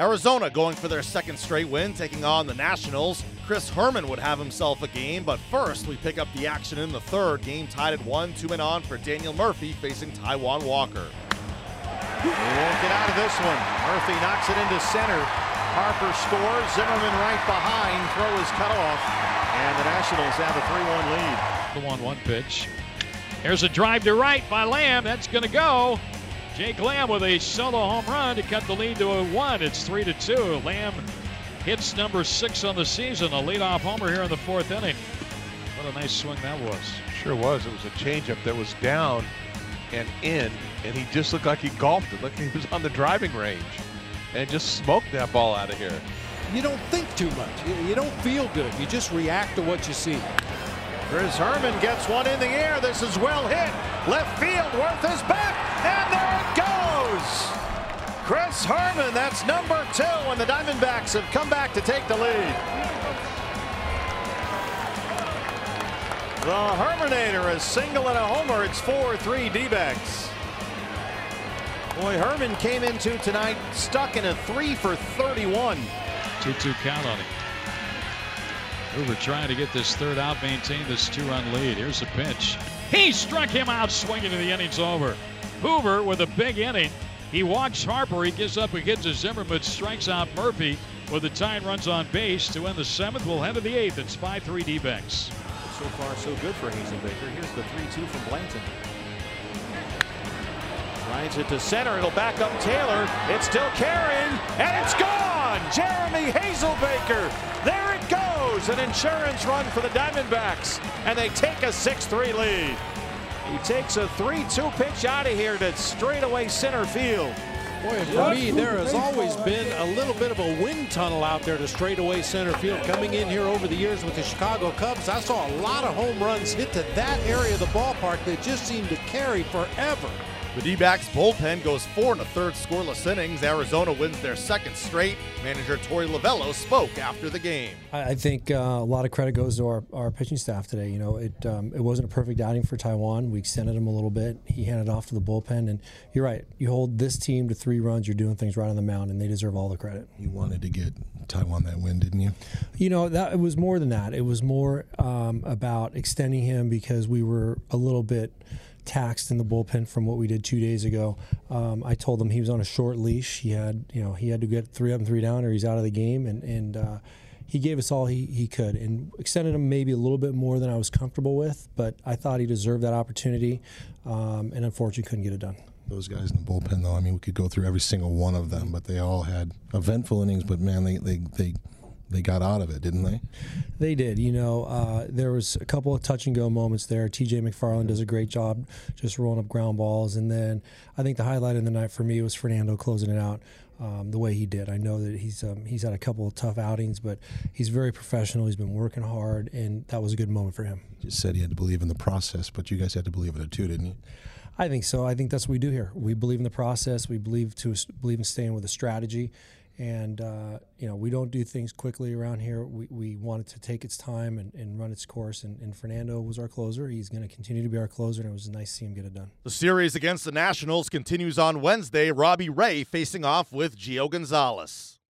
Arizona going for their second straight win, taking on the Nationals. Chris Herrmann would have himself a game, but first we pick up the action in the third. Game tied at one, two men on for Daniel Murphy facing Taijuan Walker. He won't get out of this one. Murphy knocks it into center. Harper scores. Zimmerman right behind. Throw is cut off. And the Nationals have a 3-1 lead. The 1-1 pitch. Here's a drive to right by Lamb. That's going to go. Jake Lamb with a solo home run to cut the lead to a one. It's three to two. Lamb hits number six on the season, a leadoff homer here in the fourth inning. What a nice swing that was. Sure was. It was a changeup that was down and in, and he just looked like he golfed it. Look, like he was on the driving range and just smoked that ball out of here. You don't think too much. You don't feel good. You just react to what you see. Chris Herrmann gets one in the air. This is well hit. Left field. Werth is back. Chris Herrmann, that's number two, and the Diamondbacks have come back to take the lead. The Herminator is single and a homer. It's 4-3 D-backs. Boy, Herrmann came into tonight stuck in a 3 for 31. 2-2 count on him. Hoover trying to get this third out, maintain this two-run lead. Here's a pitch. He struck him out swinging and the inning's over. Hoover with a big inning. He walks Harper. He gives up a hit to Zimmerman, strikes out Murphy with the tying runs on base to end the seventh. We'll head to the eighth. It's 5-3 D-backs. So far, so good for Hazelbaker. Here's the 3-2 from Blanton. Rides it to center. It'll back up Taylor. It's still carrying, and it's gone! Jeremy Hazelbaker. There it goes. An insurance run for the Diamondbacks, and they take a 6-3 lead. He takes a 3-2 pitch out of here to straightaway center field. Boy, for me, there has always been a little bit of a wind tunnel out there to straightaway center field. Coming in here over the years with the Chicago Cubs, I saw a lot of home runs hit to that area of the ballpark that just seemed to carry forever. The D backs bullpen goes four and a third scoreless innings. Arizona wins their second straight. Manager Torey Lovullo spoke after the game. I think uh, a lot of credit goes to our, our pitching staff today. You know, it um, it wasn't a perfect outing for Taijuan. We extended him a little bit. He handed off to the bullpen, and you're right. You hold this team to three runs, you're doing things right on the mound, and they deserve all the credit. You wanted to get Taijuan that win, didn't you? You know, that it was more than that. It was more um, about extending him because we were a little bit taxed in the bullpen from what we did two days ago. Um, I told him he was on a short leash. He had, you know, he had to get three up and three down, or he's out of the game. And and uh, he gave us all he, he could, and extended him maybe a little bit more than I was comfortable with. But I thought he deserved that opportunity, um, and unfortunately couldn't get it done. Those guys in the bullpen, though, I mean, we could go through every single one of them, but they all had eventful innings. But man, they they they they got out of it, didn't they? They did. You know, uh, there was a couple of touch and go moments there. T.J. McFarland does a great job just rolling up ground balls, and then I think the highlight of the night for me was Fernando closing it out. Um, the way he did. I know that he's um, he's had a couple of tough outings, but he's very professional. He's been working hard, and that was a good moment for him. You just said he had to believe in the process, but you guys had to believe in it too, didn't you? I think so. I think that's what we do here. We believe in the process. We believe to believe in staying with a strategy, and uh, you know we don't do things quickly around here. We, we want to take its time and, and run its course. And, and Fernando was our closer. He's going to continue to be our closer, and it was nice to see him get it done. The series against the Nationals continues on Wednesday. Robbie Ray facing off with Gio Gonzalez.